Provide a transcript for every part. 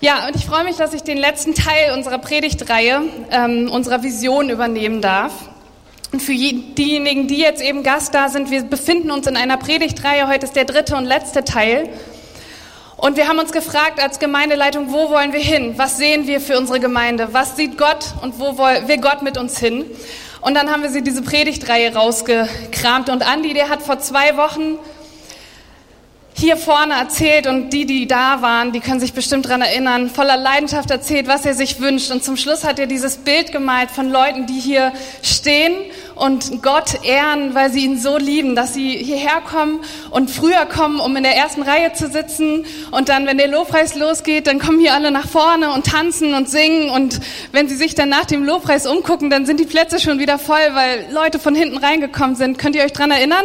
Ja, und ich freue mich, dass ich den letzten Teil unserer Predigtreihe, ähm, unserer Vision übernehmen darf. Und für diejenigen, die jetzt eben Gast da sind, wir befinden uns in einer Predigtreihe. Heute ist der dritte und letzte Teil. Und wir haben uns gefragt als Gemeindeleitung, wo wollen wir hin? Was sehen wir für unsere Gemeinde? Was sieht Gott und wo will Gott mit uns hin? Und dann haben wir sie diese Predigtreihe rausgekramt. Und Andi, der hat vor zwei Wochen hier vorne erzählt und die, die da waren, die können sich bestimmt daran erinnern, voller Leidenschaft erzählt, was er sich wünscht. Und zum Schluss hat er dieses Bild gemalt von Leuten, die hier stehen und Gott ehren, weil sie ihn so lieben, dass sie hierher kommen und früher kommen, um in der ersten Reihe zu sitzen. Und dann, wenn der Lobpreis losgeht, dann kommen hier alle nach vorne und tanzen und singen. Und wenn sie sich dann nach dem Lobpreis umgucken, dann sind die Plätze schon wieder voll, weil Leute von hinten reingekommen sind. Könnt ihr euch daran erinnern?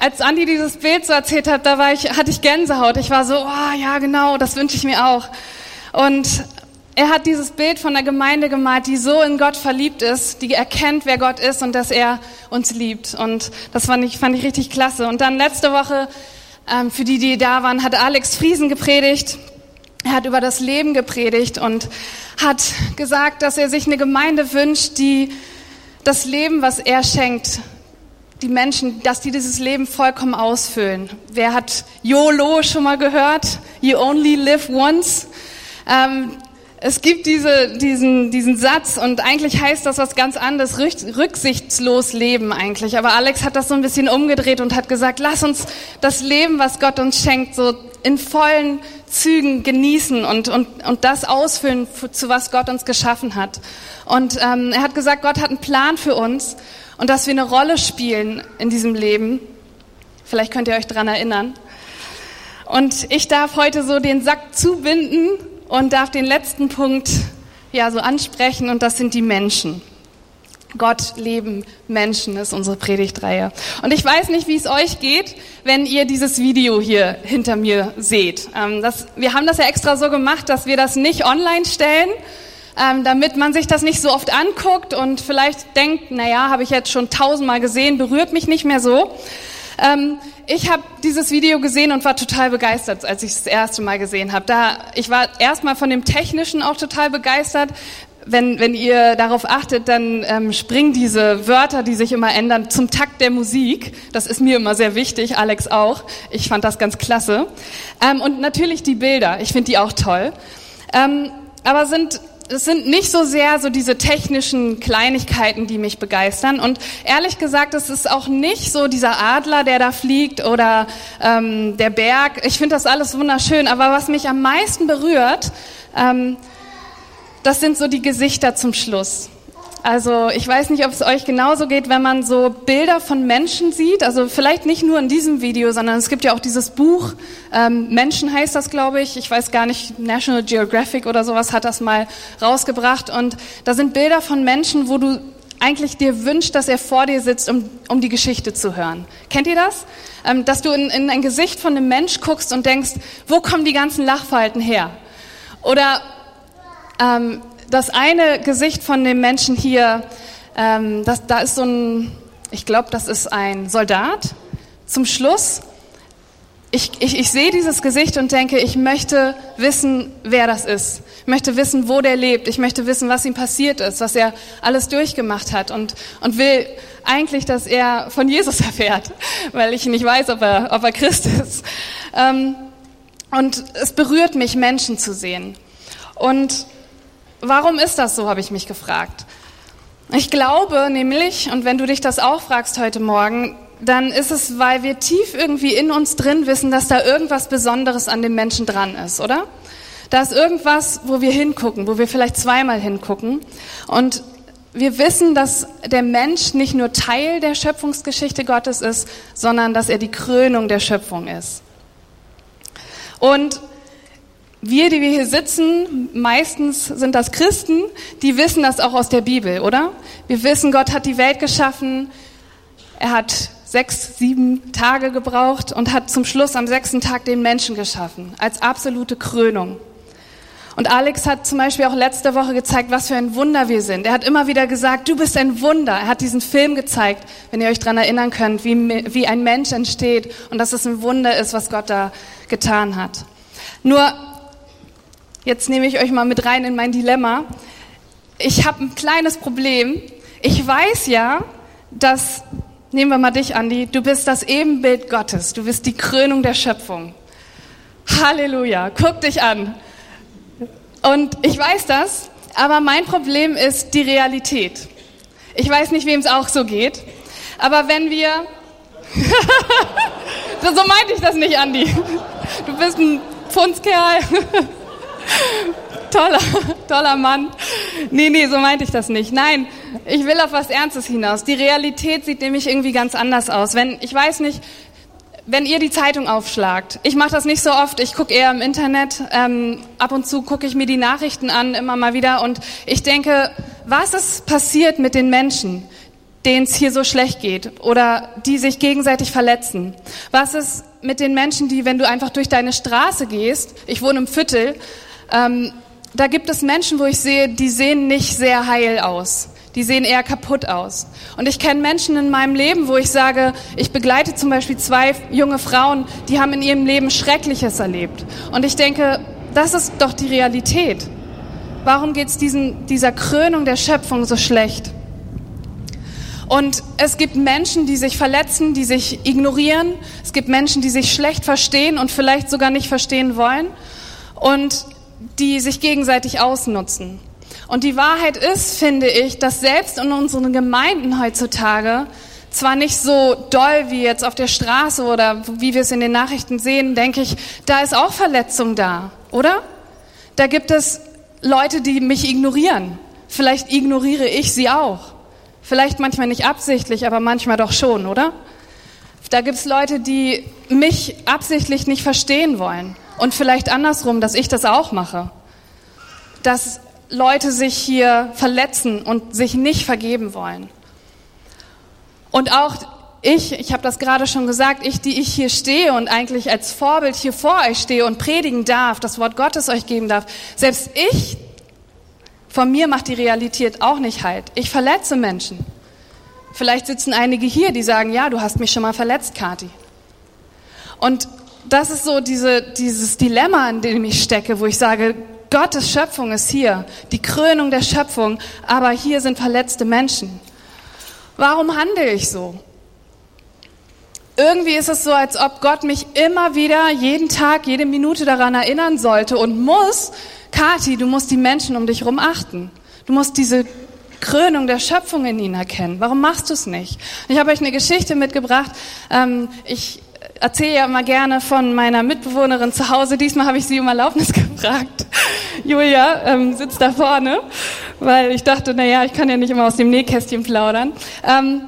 Als Andi dieses Bild so erzählt hat, da war ich, hatte ich Gänsehaut. Ich war so, oh, ja genau, das wünsche ich mir auch. Und er hat dieses Bild von der Gemeinde gemalt, die so in Gott verliebt ist, die erkennt, wer Gott ist und dass er uns liebt. Und das fand ich, fand ich richtig klasse. Und dann letzte Woche, ähm, für die, die da waren, hat Alex Friesen gepredigt. Er hat über das Leben gepredigt und hat gesagt, dass er sich eine Gemeinde wünscht, die das Leben, was er schenkt, die Menschen, dass die dieses Leben vollkommen ausfüllen. Wer hat YOLO schon mal gehört? You only live once. Ähm, es gibt diese, diesen, diesen Satz und eigentlich heißt das was ganz anderes, rücksichtslos leben eigentlich. Aber Alex hat das so ein bisschen umgedreht und hat gesagt, lass uns das Leben, was Gott uns schenkt, so in vollen Zügen genießen und, und, und das ausfüllen, zu was Gott uns geschaffen hat. Und ähm, er hat gesagt, Gott hat einen Plan für uns und dass wir eine Rolle spielen in diesem Leben. Vielleicht könnt ihr euch dran erinnern. Und ich darf heute so den Sack zubinden und darf den letzten Punkt ja so ansprechen und das sind die Menschen. Gott, Leben, Menschen ist unsere Predigtreihe. Und ich weiß nicht, wie es euch geht, wenn ihr dieses Video hier hinter mir seht. Ähm, das, wir haben das ja extra so gemacht, dass wir das nicht online stellen, ähm, damit man sich das nicht so oft anguckt und vielleicht denkt, naja, habe ich jetzt schon tausendmal gesehen, berührt mich nicht mehr so. Ähm, ich habe dieses Video gesehen und war total begeistert, als ich es das erste Mal gesehen habe. Ich war erstmal von dem Technischen auch total begeistert. Wenn, wenn ihr darauf achtet, dann ähm, springen diese Wörter, die sich immer ändern, zum Takt der Musik. Das ist mir immer sehr wichtig, Alex auch. Ich fand das ganz klasse. Ähm, und natürlich die Bilder, ich finde die auch toll. Ähm, aber sind es sind nicht so sehr so diese technischen Kleinigkeiten, die mich begeistern. Und ehrlich gesagt, es ist auch nicht so dieser Adler, der da fliegt oder ähm, der Berg. Ich finde das alles wunderschön. Aber was mich am meisten berührt, ähm, das sind so die Gesichter zum Schluss. Also ich weiß nicht, ob es euch genauso geht, wenn man so Bilder von Menschen sieht. Also vielleicht nicht nur in diesem Video, sondern es gibt ja auch dieses Buch, ähm, Menschen heißt das, glaube ich. Ich weiß gar nicht, National Geographic oder sowas hat das mal rausgebracht. Und da sind Bilder von Menschen, wo du eigentlich dir wünschst, dass er vor dir sitzt, um, um die Geschichte zu hören. Kennt ihr das? Ähm, dass du in, in ein Gesicht von einem Mensch guckst und denkst, wo kommen die ganzen Lachfalten her? Oder ähm, das eine Gesicht von dem Menschen hier, ähm, das, da ist so ein, ich glaube, das ist ein Soldat. Zum Schluss, ich, ich, ich sehe dieses Gesicht und denke, ich möchte wissen, wer das ist. Ich möchte wissen, wo der lebt. Ich möchte wissen, was ihm passiert ist, was er alles durchgemacht hat und, und will eigentlich, dass er von Jesus erfährt, weil ich nicht weiß, ob er, ob er Christ ist. Ähm, und es berührt mich, Menschen zu sehen. Und Warum ist das so, habe ich mich gefragt. Ich glaube nämlich, und wenn du dich das auch fragst heute Morgen, dann ist es, weil wir tief irgendwie in uns drin wissen, dass da irgendwas Besonderes an dem Menschen dran ist, oder? Da ist irgendwas, wo wir hingucken, wo wir vielleicht zweimal hingucken. Und wir wissen, dass der Mensch nicht nur Teil der Schöpfungsgeschichte Gottes ist, sondern dass er die Krönung der Schöpfung ist. Und wir, die wir hier sitzen, meistens sind das Christen, die wissen das auch aus der Bibel, oder? Wir wissen, Gott hat die Welt geschaffen. Er hat sechs, sieben Tage gebraucht und hat zum Schluss am sechsten Tag den Menschen geschaffen, als absolute Krönung. Und Alex hat zum Beispiel auch letzte Woche gezeigt, was für ein Wunder wir sind. Er hat immer wieder gesagt, du bist ein Wunder. Er hat diesen Film gezeigt, wenn ihr euch dran erinnern könnt, wie, wie ein Mensch entsteht und dass es ein Wunder ist, was Gott da getan hat. Nur Jetzt nehme ich euch mal mit rein in mein Dilemma. Ich habe ein kleines Problem. Ich weiß ja, dass, nehmen wir mal dich, Andi, du bist das Ebenbild Gottes. Du bist die Krönung der Schöpfung. Halleluja, guck dich an. Und ich weiß das, aber mein Problem ist die Realität. Ich weiß nicht, wem es auch so geht, aber wenn wir... so meinte ich das nicht, Andi. Du bist ein Pfundskerl. toller, toller Mann. Nee, nee, so meinte ich das nicht. Nein, ich will auf was Ernstes hinaus. Die Realität sieht nämlich irgendwie ganz anders aus. Wenn, ich weiß nicht, wenn ihr die Zeitung aufschlagt, ich mache das nicht so oft, ich gucke eher im Internet, ähm, ab und zu gucke ich mir die Nachrichten an, immer mal wieder, und ich denke, was ist passiert mit den Menschen, denen es hier so schlecht geht oder die sich gegenseitig verletzen? Was ist mit den Menschen, die, wenn du einfach durch deine Straße gehst, ich wohne im Viertel, ähm, da gibt es Menschen, wo ich sehe, die sehen nicht sehr heil aus die sehen eher kaputt aus. Und ich kenne Menschen in meinem Leben, wo ich sage, ich begleite zum Beispiel zwei junge Frauen, die haben in ihrem Leben Schreckliches erlebt. Und ich denke, das ist doch die Realität. Warum geht es dieser Krönung der Schöpfung so schlecht? Und es gibt Menschen, die sich verletzen, die sich ignorieren. Es gibt Menschen, die sich schlecht verstehen und vielleicht sogar nicht verstehen wollen und die sich gegenseitig ausnutzen. Und die Wahrheit ist, finde ich, dass selbst in unseren Gemeinden heutzutage zwar nicht so doll wie jetzt auf der Straße oder wie wir es in den Nachrichten sehen, denke ich, da ist auch Verletzung da, oder? Da gibt es Leute, die mich ignorieren. Vielleicht ignoriere ich sie auch. Vielleicht manchmal nicht absichtlich, aber manchmal doch schon, oder? Da gibt es Leute, die mich absichtlich nicht verstehen wollen. Und vielleicht andersrum, dass ich das auch mache. Dass Leute sich hier verletzen und sich nicht vergeben wollen. Und auch ich, ich habe das gerade schon gesagt, ich, die ich hier stehe und eigentlich als Vorbild hier vor euch stehe und predigen darf, das Wort Gottes euch geben darf, selbst ich, von mir macht die Realität auch nicht halt. Ich verletze Menschen. Vielleicht sitzen einige hier, die sagen, ja, du hast mich schon mal verletzt, Kati. Und das ist so diese, dieses Dilemma, in dem ich stecke, wo ich sage, Gottes Schöpfung ist hier, die Krönung der Schöpfung, aber hier sind verletzte Menschen. Warum handle ich so? Irgendwie ist es so, als ob Gott mich immer wieder, jeden Tag, jede Minute daran erinnern sollte und muss, Kathi, du musst die Menschen um dich herum achten. Du musst diese Krönung der Schöpfung in ihnen erkennen. Warum machst du es nicht? Ich habe euch eine Geschichte mitgebracht. Ähm, ich erzähle ja immer gerne von meiner Mitbewohnerin zu Hause. Diesmal habe ich sie um Erlaubnis gefragt. Julia ähm, sitzt da vorne, weil ich dachte, na ja, ich kann ja nicht immer aus dem Nähkästchen plaudern. Ähm,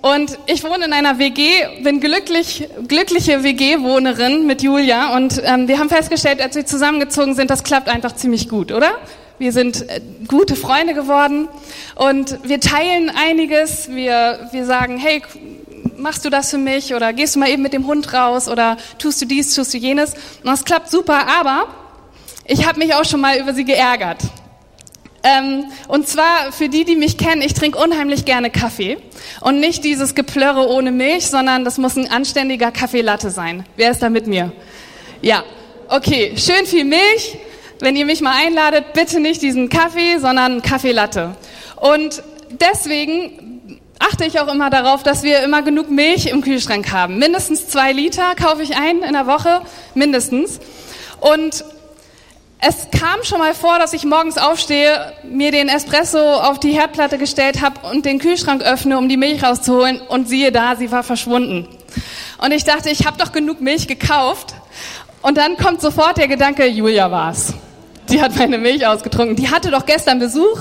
und ich wohne in einer WG, bin glücklich, glückliche WG-Wohnerin mit Julia. Und ähm, wir haben festgestellt, als wir zusammengezogen sind, das klappt einfach ziemlich gut, oder? Wir sind äh, gute Freunde geworden und wir teilen einiges. Wir, wir sagen, hey, machst du das für mich oder gehst du mal eben mit dem Hund raus oder tust du dies, tust du jenes. Und das klappt super, aber ich habe mich auch schon mal über sie geärgert. Ähm, und zwar für die, die mich kennen, ich trinke unheimlich gerne Kaffee. Und nicht dieses Geplörre ohne Milch, sondern das muss ein anständiger Kaffeelatte sein. Wer ist da mit mir? Ja, okay, schön viel Milch. Wenn ihr mich mal einladet, bitte nicht diesen Kaffee, sondern Kaffeelatte. Und deswegen achte ich auch immer darauf, dass wir immer genug Milch im Kühlschrank haben. Mindestens zwei Liter kaufe ich ein in der Woche, mindestens. Und es kam schon mal vor, dass ich morgens aufstehe, mir den Espresso auf die Herdplatte gestellt habe und den Kühlschrank öffne, um die Milch rauszuholen und siehe da, sie war verschwunden. Und ich dachte, ich habe doch genug Milch gekauft. Und dann kommt sofort der Gedanke, Julia war's. Die hat meine Milch ausgetrunken. Die hatte doch gestern Besuch.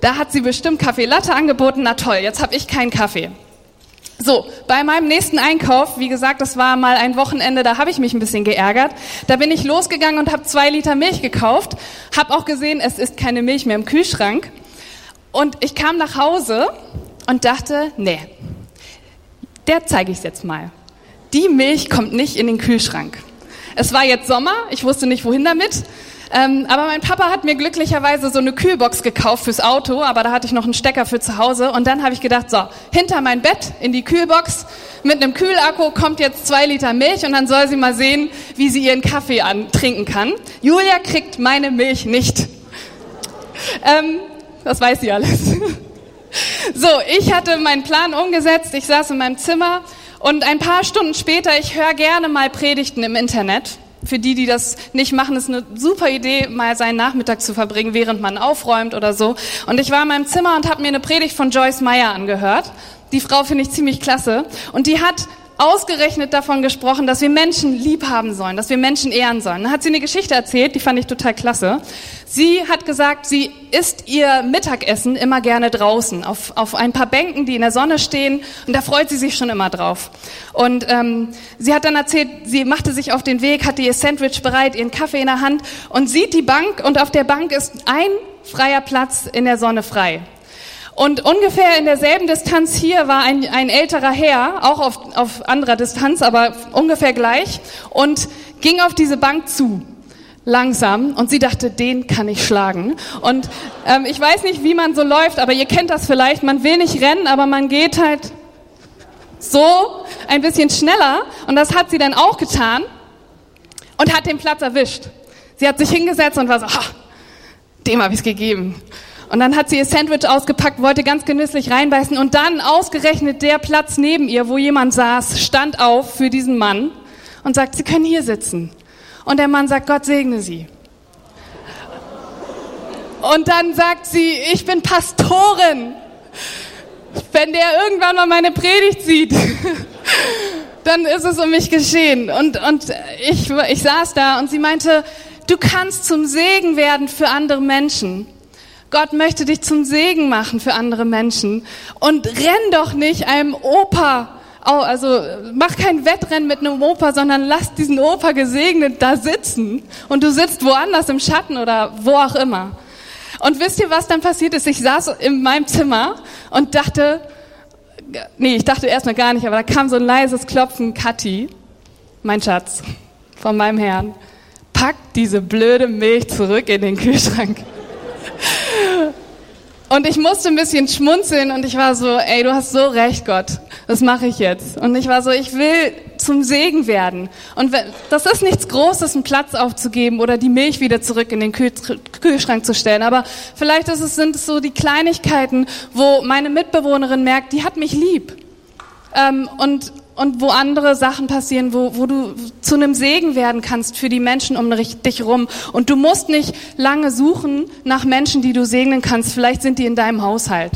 Da hat sie bestimmt Kaffee Latte angeboten. Na toll, jetzt habe ich keinen Kaffee. So, bei meinem nächsten Einkauf, wie gesagt, das war mal ein Wochenende, da habe ich mich ein bisschen geärgert. Da bin ich losgegangen und habe zwei Liter Milch gekauft, habe auch gesehen, es ist keine Milch mehr im Kühlschrank. Und ich kam nach Hause und dachte, nee, der zeige ich jetzt mal. Die Milch kommt nicht in den Kühlschrank. Es war jetzt Sommer, ich wusste nicht wohin damit. Ähm, aber mein Papa hat mir glücklicherweise so eine Kühlbox gekauft fürs Auto, aber da hatte ich noch einen Stecker für zu Hause. Und dann habe ich gedacht, so, hinter mein Bett in die Kühlbox mit einem Kühlakku kommt jetzt zwei Liter Milch und dann soll sie mal sehen, wie sie ihren Kaffee antrinken kann. Julia kriegt meine Milch nicht. Ähm, das weiß sie alles. so, ich hatte meinen Plan umgesetzt. Ich saß in meinem Zimmer und ein paar Stunden später, ich höre gerne mal Predigten im Internet für die, die das nicht machen, ist eine super Idee, mal seinen Nachmittag zu verbringen, während man aufräumt oder so. Und ich war in meinem Zimmer und habe mir eine Predigt von Joyce Meyer angehört. Die Frau finde ich ziemlich klasse. Und die hat ausgerechnet davon gesprochen, dass wir Menschen lieb haben sollen, dass wir Menschen ehren sollen. Dann hat sie eine Geschichte erzählt, die fand ich total klasse. Sie hat gesagt, sie isst ihr Mittagessen immer gerne draußen, auf, auf ein paar Bänken, die in der Sonne stehen, und da freut sie sich schon immer drauf. Und ähm, sie hat dann erzählt, sie machte sich auf den Weg, hatte ihr Sandwich bereit, ihren Kaffee in der Hand und sieht die Bank, und auf der Bank ist ein freier Platz in der Sonne frei. Und ungefähr in derselben Distanz hier war ein, ein älterer Herr, auch auf, auf anderer Distanz, aber ungefähr gleich, und ging auf diese Bank zu langsam und sie dachte, den kann ich schlagen. Und ähm, ich weiß nicht, wie man so läuft, aber ihr kennt das vielleicht. Man will nicht rennen, aber man geht halt so ein bisschen schneller. Und das hat sie dann auch getan und hat den Platz erwischt. Sie hat sich hingesetzt und war so, ha, dem habe ich es gegeben. Und dann hat sie ihr Sandwich ausgepackt, wollte ganz genüsslich reinbeißen und dann ausgerechnet der Platz neben ihr, wo jemand saß, stand auf für diesen Mann und sagt, Sie können hier sitzen. Und der Mann sagt, Gott segne Sie. Und dann sagt sie, ich bin Pastorin. Wenn der irgendwann mal meine Predigt sieht, dann ist es um mich geschehen. Und, und ich, ich saß da und sie meinte, du kannst zum Segen werden für andere Menschen. Gott möchte dich zum Segen machen für andere Menschen. Und renn doch nicht einem Opa, also mach kein Wettrennen mit einem Opa, sondern lass diesen Opa gesegnet da sitzen. Und du sitzt woanders im Schatten oder wo auch immer. Und wisst ihr, was dann passiert ist? Ich saß in meinem Zimmer und dachte, nee, ich dachte erstmal gar nicht, aber da kam so ein leises Klopfen, Kathi, mein Schatz, von meinem Herrn, pack diese blöde Milch zurück in den Kühlschrank. Und ich musste ein bisschen schmunzeln und ich war so, ey, du hast so recht, Gott. Das mache ich jetzt. Und ich war so, ich will zum Segen werden. Und das ist nichts Großes, einen Platz aufzugeben oder die Milch wieder zurück in den Kühl Kühlschrank zu stellen. Aber vielleicht ist es, sind es so die Kleinigkeiten, wo meine Mitbewohnerin merkt, die hat mich lieb. Ähm, und und wo andere Sachen passieren, wo, wo du zu einem Segen werden kannst für die Menschen um dich rum. Und du musst nicht lange suchen nach Menschen, die du segnen kannst. Vielleicht sind die in deinem Haushalt.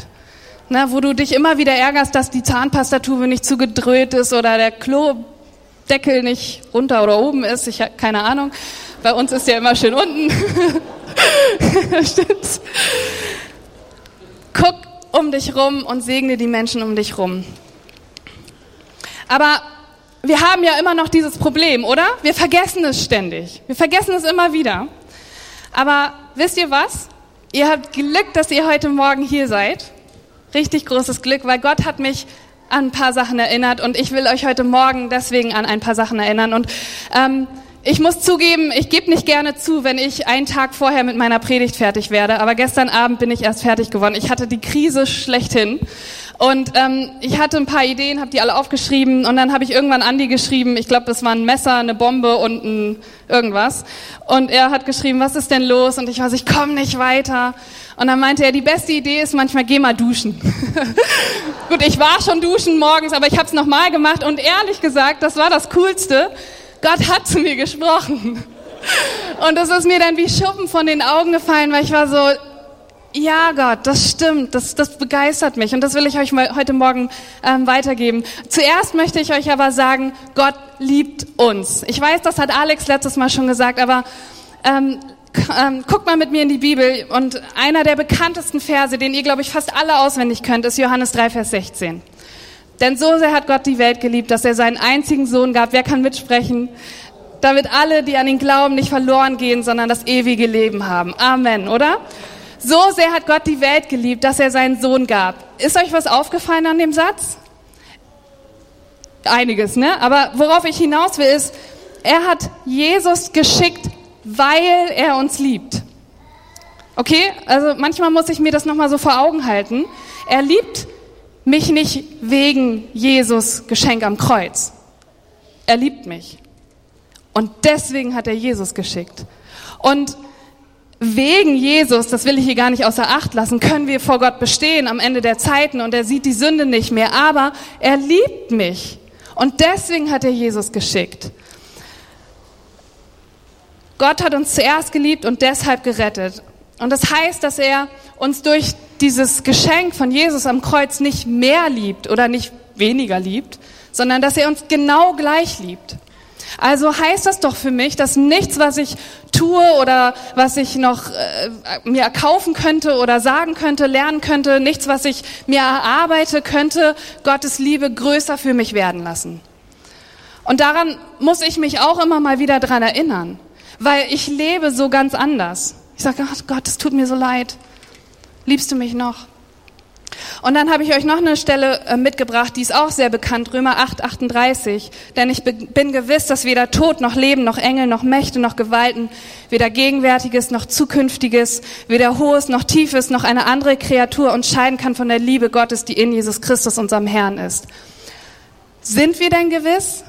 Ne, wo du dich immer wieder ärgerst, dass die Zahnpastatube nicht zugedröht ist oder der Klodeckel nicht runter oder oben ist. Ich habe keine Ahnung. Bei uns ist ja immer schön unten. Stimmt's? Guck um dich rum und segne die Menschen um dich rum. Aber wir haben ja immer noch dieses Problem, oder? Wir vergessen es ständig. Wir vergessen es immer wieder. Aber wisst ihr was? Ihr habt Glück, dass ihr heute Morgen hier seid. Richtig großes Glück, weil Gott hat mich an ein paar Sachen erinnert und ich will euch heute Morgen deswegen an ein paar Sachen erinnern. Und ähm, ich muss zugeben, ich gebe nicht gerne zu, wenn ich einen Tag vorher mit meiner Predigt fertig werde. Aber gestern Abend bin ich erst fertig geworden. Ich hatte die Krise schlechthin. Und ähm, ich hatte ein paar Ideen, habe die alle aufgeschrieben und dann habe ich irgendwann Andi geschrieben, ich glaube, das war ein Messer, eine Bombe und ein irgendwas. Und er hat geschrieben, was ist denn los? Und ich war so, ich komme nicht weiter. Und dann meinte er, die beste Idee ist manchmal, geh mal duschen. Gut, ich war schon duschen morgens, aber ich habe es nochmal gemacht und ehrlich gesagt, das war das Coolste. Gott hat zu mir gesprochen. Und das ist mir dann wie Schuppen von den Augen gefallen, weil ich war so, ja, Gott, das stimmt. Das, das begeistert mich und das will ich euch mal heute Morgen ähm, weitergeben. Zuerst möchte ich euch aber sagen, Gott liebt uns. Ich weiß, das hat Alex letztes Mal schon gesagt, aber ähm, ähm, guckt mal mit mir in die Bibel und einer der bekanntesten Verse, den ihr, glaube ich, fast alle auswendig könnt, ist Johannes 3, Vers 16. Denn so sehr hat Gott die Welt geliebt, dass er seinen einzigen Sohn gab. Wer kann mitsprechen? Damit alle, die an ihn glauben, nicht verloren gehen, sondern das ewige Leben haben. Amen, oder? So sehr hat Gott die Welt geliebt, dass er seinen Sohn gab. Ist euch was aufgefallen an dem Satz? Einiges, ne? Aber worauf ich hinaus will, ist, er hat Jesus geschickt, weil er uns liebt. Okay, also manchmal muss ich mir das nochmal so vor Augen halten. Er liebt mich nicht wegen Jesus Geschenk am Kreuz. Er liebt mich. Und deswegen hat er Jesus geschickt. Und wegen Jesus, das will ich hier gar nicht außer Acht lassen, können wir vor Gott bestehen am Ende der Zeiten und er sieht die Sünde nicht mehr. Aber er liebt mich. Und deswegen hat er Jesus geschickt. Gott hat uns zuerst geliebt und deshalb gerettet. Und das heißt, dass er uns durch dieses Geschenk von Jesus am Kreuz nicht mehr liebt oder nicht weniger liebt, sondern dass er uns genau gleich liebt. Also heißt das doch für mich, dass nichts, was ich tue oder was ich noch äh, mir erkaufen könnte oder sagen könnte, lernen könnte, nichts, was ich mir erarbeite, könnte Gottes Liebe größer für mich werden lassen. Und daran muss ich mich auch immer mal wieder dran erinnern, weil ich lebe so ganz anders. Ich sage, oh Gott, es tut mir so leid. Liebst du mich noch? Und dann habe ich euch noch eine Stelle äh, mitgebracht, die ist auch sehr bekannt, Römer 8, 38. Denn ich bin gewiss, dass weder Tod noch Leben noch Engel noch Mächte noch Gewalten, weder Gegenwärtiges noch Zukünftiges, weder Hohes noch Tiefes noch eine andere Kreatur uns scheiden kann von der Liebe Gottes, die in Jesus Christus, unserem Herrn ist. Sind wir denn gewiss?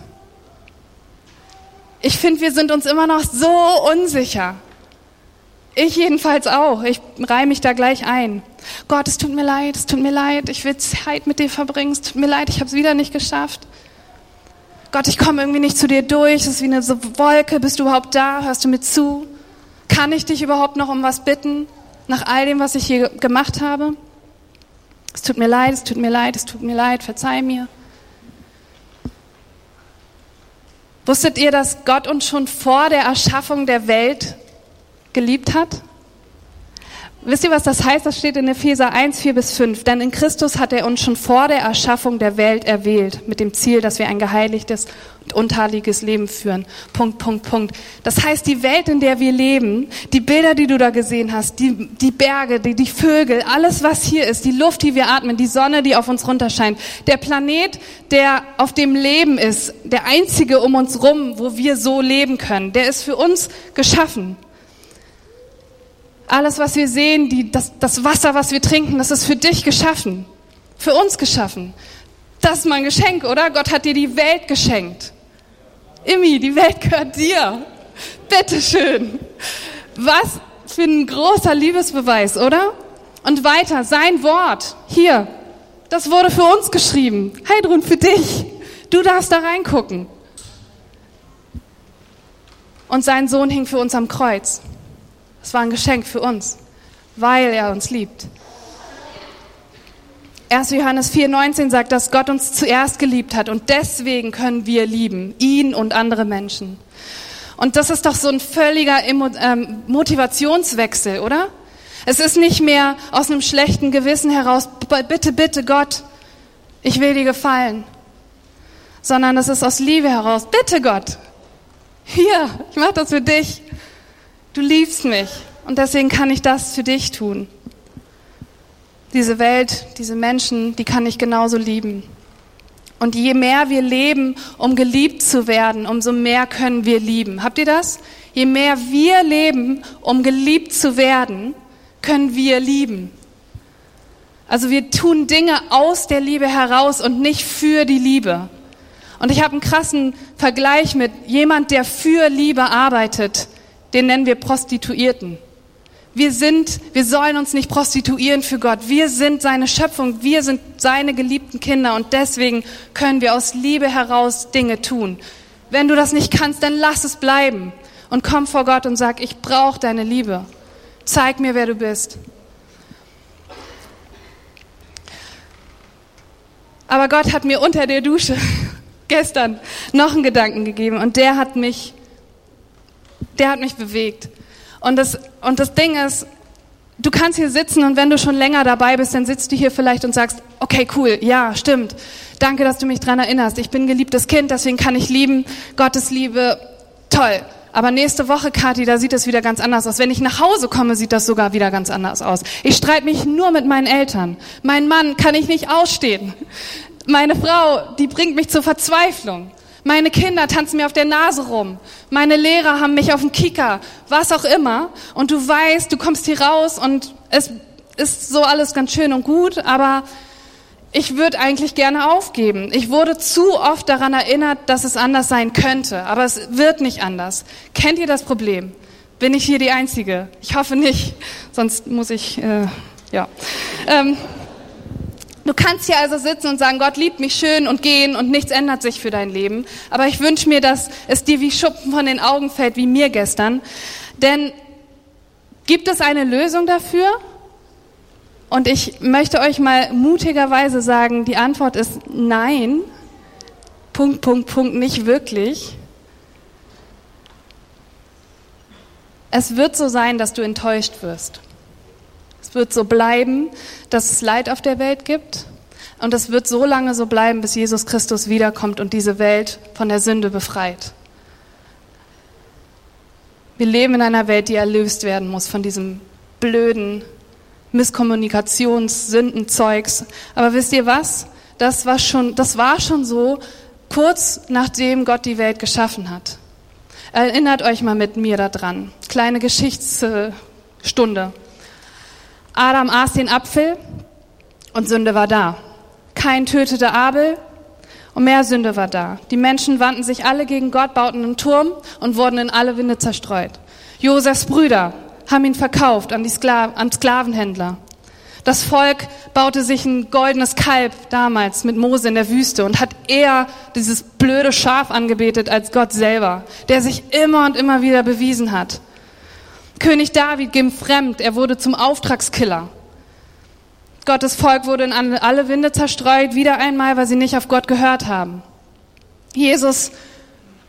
Ich finde, wir sind uns immer noch so unsicher. Ich jedenfalls auch. Ich reihe mich da gleich ein. Gott, es tut mir leid, es tut mir leid. Ich will Zeit mit dir verbringen. Es tut mir leid, ich habe es wieder nicht geschafft. Gott, ich komme irgendwie nicht zu dir durch. Es ist wie eine so Wolke. Bist du überhaupt da? Hörst du mir zu? Kann ich dich überhaupt noch um was bitten? Nach all dem, was ich hier gemacht habe? Es tut mir leid, es tut mir leid, es tut mir leid. Verzeih mir. Wusstet ihr, dass Gott uns schon vor der Erschaffung der Welt geliebt hat? Wisst ihr, was das heißt? Das steht in Epheser 1, 4 bis 5. Denn in Christus hat er uns schon vor der Erschaffung der Welt erwählt, mit dem Ziel, dass wir ein geheiligtes und untadeliges Leben führen. Punkt, Punkt, Punkt. Das heißt, die Welt, in der wir leben, die Bilder, die du da gesehen hast, die, die Berge, die, die Vögel, alles, was hier ist, die Luft, die wir atmen, die Sonne, die auf uns runterscheint, der Planet, der auf dem Leben ist, der einzige um uns rum, wo wir so leben können, der ist für uns geschaffen. Alles, was wir sehen, die, das, das Wasser, was wir trinken, das ist für dich geschaffen. Für uns geschaffen. Das ist mein Geschenk, oder? Gott hat dir die Welt geschenkt. Immi, die Welt gehört dir. Bitteschön. Was für ein großer Liebesbeweis, oder? Und weiter, sein Wort. Hier. Das wurde für uns geschrieben. Heidrun, für dich. Du darfst da reingucken. Und sein Sohn hing für uns am Kreuz. Es war ein Geschenk für uns, weil er uns liebt. 1. Johannes 4,19 sagt, dass Gott uns zuerst geliebt hat und deswegen können wir lieben, ihn und andere Menschen. Und das ist doch so ein völliger ähm, Motivationswechsel, oder? Es ist nicht mehr aus einem schlechten Gewissen heraus, bitte, bitte Gott, ich will dir gefallen, sondern es ist aus Liebe heraus, bitte Gott, hier, ich mache das für dich. Du liebst mich und deswegen kann ich das für dich tun. Diese Welt, diese Menschen, die kann ich genauso lieben. Und je mehr wir leben, um geliebt zu werden, umso mehr können wir lieben. Habt ihr das? Je mehr wir leben, um geliebt zu werden, können wir lieben. Also wir tun Dinge aus der Liebe heraus und nicht für die Liebe. Und ich habe einen krassen Vergleich mit jemand, der für Liebe arbeitet den nennen wir Prostituierten. Wir sind, wir sollen uns nicht prostituieren für Gott. Wir sind seine Schöpfung. Wir sind seine geliebten Kinder und deswegen können wir aus Liebe heraus Dinge tun. Wenn du das nicht kannst, dann lass es bleiben und komm vor Gott und sag, ich brauche deine Liebe. Zeig mir, wer du bist. Aber Gott hat mir unter der Dusche gestern noch einen Gedanken gegeben und der hat mich der hat mich bewegt. Und das, und das Ding ist, du kannst hier sitzen und wenn du schon länger dabei bist, dann sitzt du hier vielleicht und sagst, okay, cool, ja, stimmt. Danke, dass du mich dran erinnerst. Ich bin geliebtes Kind, deswegen kann ich lieben. Gottes Liebe, toll. Aber nächste Woche, Kathi, da sieht es wieder ganz anders aus. Wenn ich nach Hause komme, sieht das sogar wieder ganz anders aus. Ich streite mich nur mit meinen Eltern. Mein Mann kann ich nicht ausstehen. Meine Frau, die bringt mich zur Verzweiflung. Meine Kinder tanzen mir auf der Nase rum. Meine Lehrer haben mich auf dem Kicker. Was auch immer. Und du weißt, du kommst hier raus und es ist so alles ganz schön und gut, aber ich würde eigentlich gerne aufgeben. Ich wurde zu oft daran erinnert, dass es anders sein könnte, aber es wird nicht anders. Kennt ihr das Problem? Bin ich hier die Einzige? Ich hoffe nicht, sonst muss ich, äh, ja. Ähm, du kannst hier also sitzen und sagen, Gott liebt mich schön und gehen und nichts ändert sich für dein Leben. Aber ich wünsche mir, dass es dir wie Schuppen von den Augen fällt, wie mir gestern. Denn gibt es eine Lösung dafür? Und ich möchte euch mal mutigerweise sagen, die Antwort ist nein. Punkt, Punkt, Punkt, nicht wirklich. Es wird so sein, dass du enttäuscht wirst. Es wird so bleiben, dass es Leid auf der Welt gibt. Und es wird so lange so bleiben, bis Jesus Christus wiederkommt und diese Welt von der Sünde befreit. Wir leben in einer Welt, die erlöst werden muss von diesem blöden, Misskommunikations, Sündenzeugs. Aber wisst ihr was? Das war schon, das war schon so kurz nachdem Gott die Welt geschaffen hat. Erinnert euch mal mit mir daran. Kleine Geschichtsstunde. Adam aß den Apfel und Sünde war da. Kein tötete Abel und mehr Sünde war da. Die Menschen wandten sich alle gegen Gott, bauten einen Turm und wurden in alle Winde zerstreut. Josefs Brüder haben ihn verkauft an, die Skla an Sklavenhändler. Das Volk baute sich ein goldenes Kalb damals mit Mose in der Wüste und hat eher dieses blöde Schaf angebetet als Gott selber, der sich immer und immer wieder bewiesen hat. König David ging fremd, er wurde zum Auftragskiller. Gottes Volk wurde in alle Winde zerstreut, wieder einmal, weil sie nicht auf Gott gehört haben. Jesus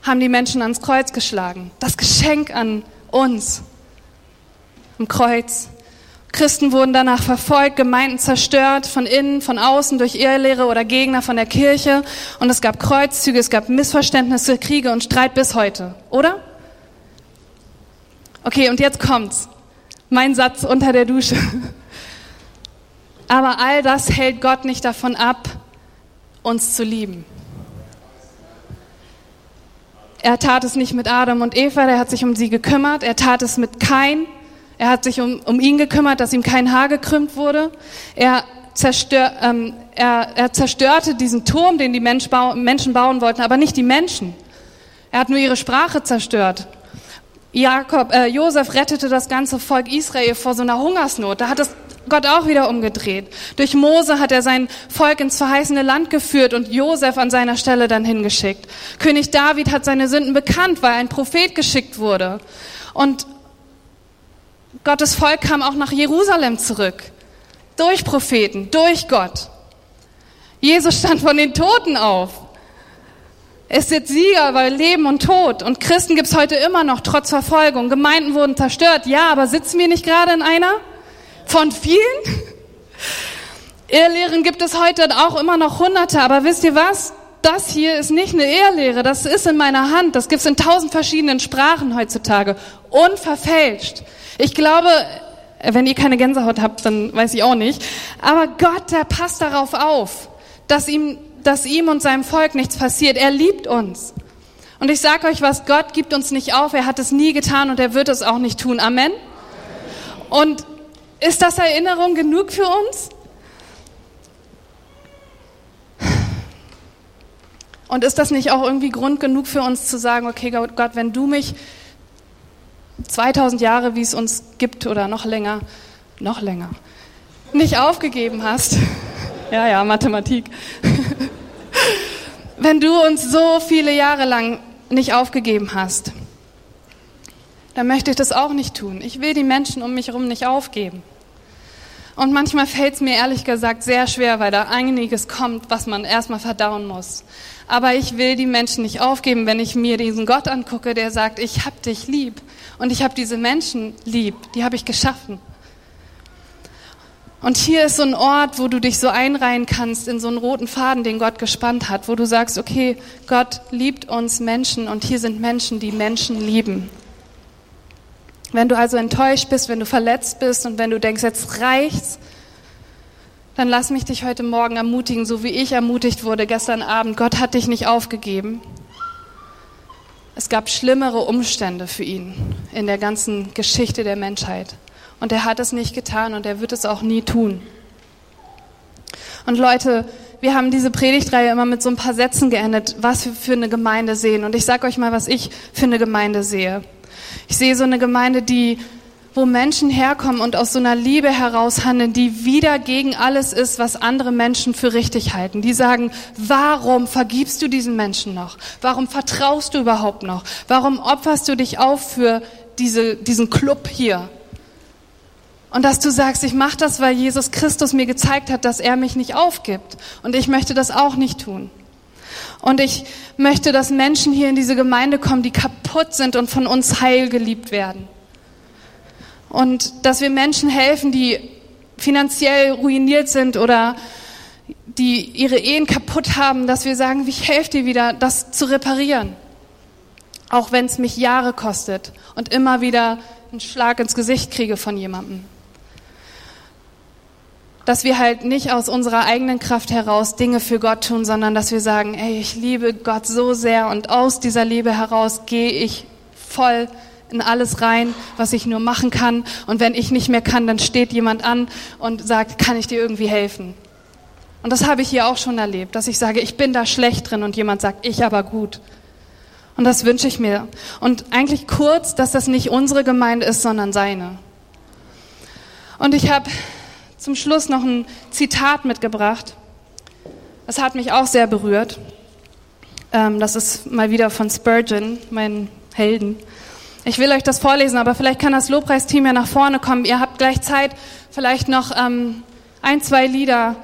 haben die Menschen ans Kreuz geschlagen. Das Geschenk an uns am Kreuz. Christen wurden danach verfolgt, Gemeinden zerstört, von innen, von außen, durch Irrlehre oder Gegner von der Kirche. Und es gab Kreuzzüge, es gab Missverständnisse, Kriege und Streit bis heute, oder? Okay, und jetzt kommt's. Mein Satz unter der Dusche. Aber all das hält Gott nicht davon ab, uns zu lieben. Er tat es nicht mit Adam und Eva, der hat sich um sie gekümmert. Er tat es mit Kain, er hat sich um, um ihn gekümmert, dass ihm kein Haar gekrümmt wurde. Er, zerstör, ähm, er, er zerstörte diesen Turm, den die Mensch bau, Menschen bauen wollten, aber nicht die Menschen. Er hat nur ihre Sprache zerstört. Jakob, äh, Josef rettete das ganze Volk Israel vor so einer Hungersnot. Da hat es Gott auch wieder umgedreht. Durch Mose hat er sein Volk ins verheißene Land geführt und Josef an seiner Stelle dann hingeschickt. König David hat seine Sünden bekannt, weil ein Prophet geschickt wurde. Und Gottes Volk kam auch nach Jerusalem zurück. Durch Propheten, durch Gott. Jesus stand von den Toten auf. Es ist Sieger über Leben und Tod. Und Christen gibt es heute immer noch, trotz Verfolgung. Gemeinden wurden zerstört. Ja, aber sitzen wir nicht gerade in einer? Von vielen? Irrlehren gibt es heute auch immer noch Hunderte. Aber wisst ihr was? Das hier ist nicht eine Irrlehre. Das ist in meiner Hand. Das gibt es in tausend verschiedenen Sprachen heutzutage. Unverfälscht. Ich glaube, wenn ihr keine Gänsehaut habt, dann weiß ich auch nicht. Aber Gott, der passt darauf auf, dass ihm, dass ihm und seinem Volk nichts passiert. Er liebt uns. Und ich sage euch was, Gott gibt uns nicht auf. Er hat es nie getan und er wird es auch nicht tun. Amen. Und ist das Erinnerung genug für uns? Und ist das nicht auch irgendwie Grund genug für uns zu sagen, okay Gott, wenn du mich 2000 Jahre, wie es uns gibt oder noch länger, noch länger, nicht aufgegeben hast. Ja, ja, Mathematik. Wenn du uns so viele Jahre lang nicht aufgegeben hast, dann möchte ich das auch nicht tun. Ich will die Menschen um mich herum nicht aufgeben. Und manchmal fällt es mir ehrlich gesagt sehr schwer, weil da einiges kommt, was man erstmal verdauen muss. Aber ich will die Menschen nicht aufgeben, wenn ich mir diesen Gott angucke, der sagt, ich hab dich lieb und ich habe diese Menschen lieb, die habe ich geschaffen. Und hier ist so ein Ort, wo du dich so einreihen kannst in so einen roten Faden, den Gott gespannt hat, wo du sagst, okay, Gott liebt uns Menschen und hier sind Menschen, die Menschen lieben. Wenn du also enttäuscht bist, wenn du verletzt bist und wenn du denkst, jetzt reicht's, dann lass mich dich heute Morgen ermutigen, so wie ich ermutigt wurde gestern Abend. Gott hat dich nicht aufgegeben. Es gab schlimmere Umstände für ihn in der ganzen Geschichte der Menschheit. Und er hat es nicht getan und er wird es auch nie tun. Und Leute, wir haben diese Predigtreihe immer mit so ein paar Sätzen geendet, was wir für eine Gemeinde sehen. Und ich sage euch mal, was ich für eine Gemeinde sehe. Ich sehe so eine Gemeinde, die, wo Menschen herkommen und aus so einer Liebe heraus handeln, die wieder gegen alles ist, was andere Menschen für richtig halten. Die sagen, warum vergibst du diesen Menschen noch? Warum vertraust du überhaupt noch? Warum opferst du dich auf für diese, diesen Club hier? Und dass du sagst, ich mache das, weil Jesus Christus mir gezeigt hat, dass er mich nicht aufgibt. Und ich möchte das auch nicht tun. Und ich möchte, dass Menschen hier in diese Gemeinde kommen, die kaputt sind und von uns heil geliebt werden. Und dass wir Menschen helfen, die finanziell ruiniert sind oder die ihre Ehen kaputt haben, dass wir sagen, ich helfe dir wieder, das zu reparieren. Auch wenn es mich Jahre kostet und immer wieder einen Schlag ins Gesicht kriege von jemandem dass wir halt nicht aus unserer eigenen Kraft heraus Dinge für Gott tun, sondern dass wir sagen, ey, ich liebe Gott so sehr und aus dieser Liebe heraus gehe ich voll in alles rein, was ich nur machen kann. Und wenn ich nicht mehr kann, dann steht jemand an und sagt, kann ich dir irgendwie helfen? Und das habe ich hier auch schon erlebt, dass ich sage, ich bin da schlecht drin und jemand sagt, ich aber gut. Und das wünsche ich mir. Und eigentlich kurz, dass das nicht unsere Gemeinde ist, sondern seine. Und ich habe zum Schluss noch ein Zitat mitgebracht. Das hat mich auch sehr berührt. Ähm, das ist mal wieder von Spurgeon, meinen Helden. Ich will euch das vorlesen, aber vielleicht kann das Lobpreisteam ja nach vorne kommen. Ihr habt gleich Zeit, vielleicht noch ähm, ein, zwei Lieder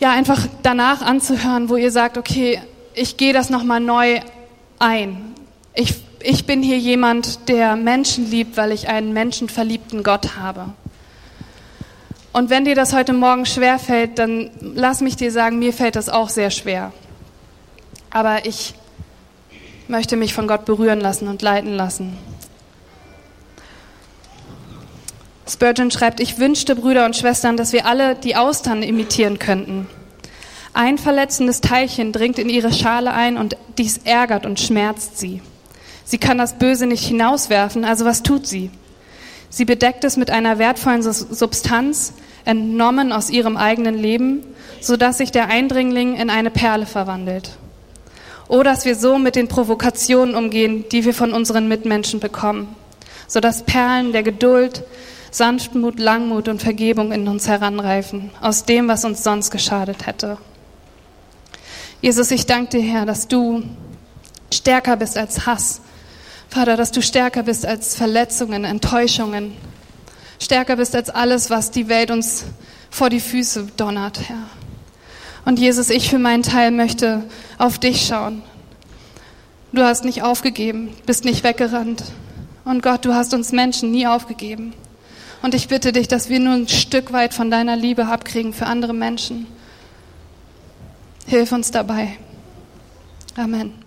ja einfach danach anzuhören, wo ihr sagt, okay, ich gehe das nochmal neu ein. Ich, ich bin hier jemand, der Menschen liebt, weil ich einen menschenverliebten Gott habe. Und wenn dir das heute Morgen schwer fällt, dann lass mich dir sagen, mir fällt das auch sehr schwer. Aber ich möchte mich von Gott berühren lassen und leiten lassen. Spurgeon schreibt, ich wünschte, Brüder und Schwestern, dass wir alle die Austern imitieren könnten. Ein verletzendes Teilchen dringt in ihre Schale ein und dies ärgert und schmerzt sie. Sie kann das Böse nicht hinauswerfen, also was tut sie? Sie bedeckt es mit einer wertvollen Substanz, entnommen aus ihrem eigenen Leben, so dass sich der Eindringling in eine Perle verwandelt. O, dass wir so mit den Provokationen umgehen, die wir von unseren Mitmenschen bekommen, so dass Perlen der Geduld, Sanftmut, Langmut und Vergebung in uns heranreifen, aus dem, was uns sonst geschadet hätte. Jesus, ich danke dir, Herr, dass du stärker bist als Hass. Vater, dass du stärker bist als Verletzungen, Enttäuschungen, stärker bist als alles, was die Welt uns vor die Füße donnert, Herr. Und Jesus, ich für meinen Teil möchte auf dich schauen. Du hast nicht aufgegeben, bist nicht weggerannt. Und Gott, du hast uns Menschen nie aufgegeben. Und ich bitte dich, dass wir nur ein Stück weit von deiner Liebe abkriegen für andere Menschen. Hilf uns dabei. Amen.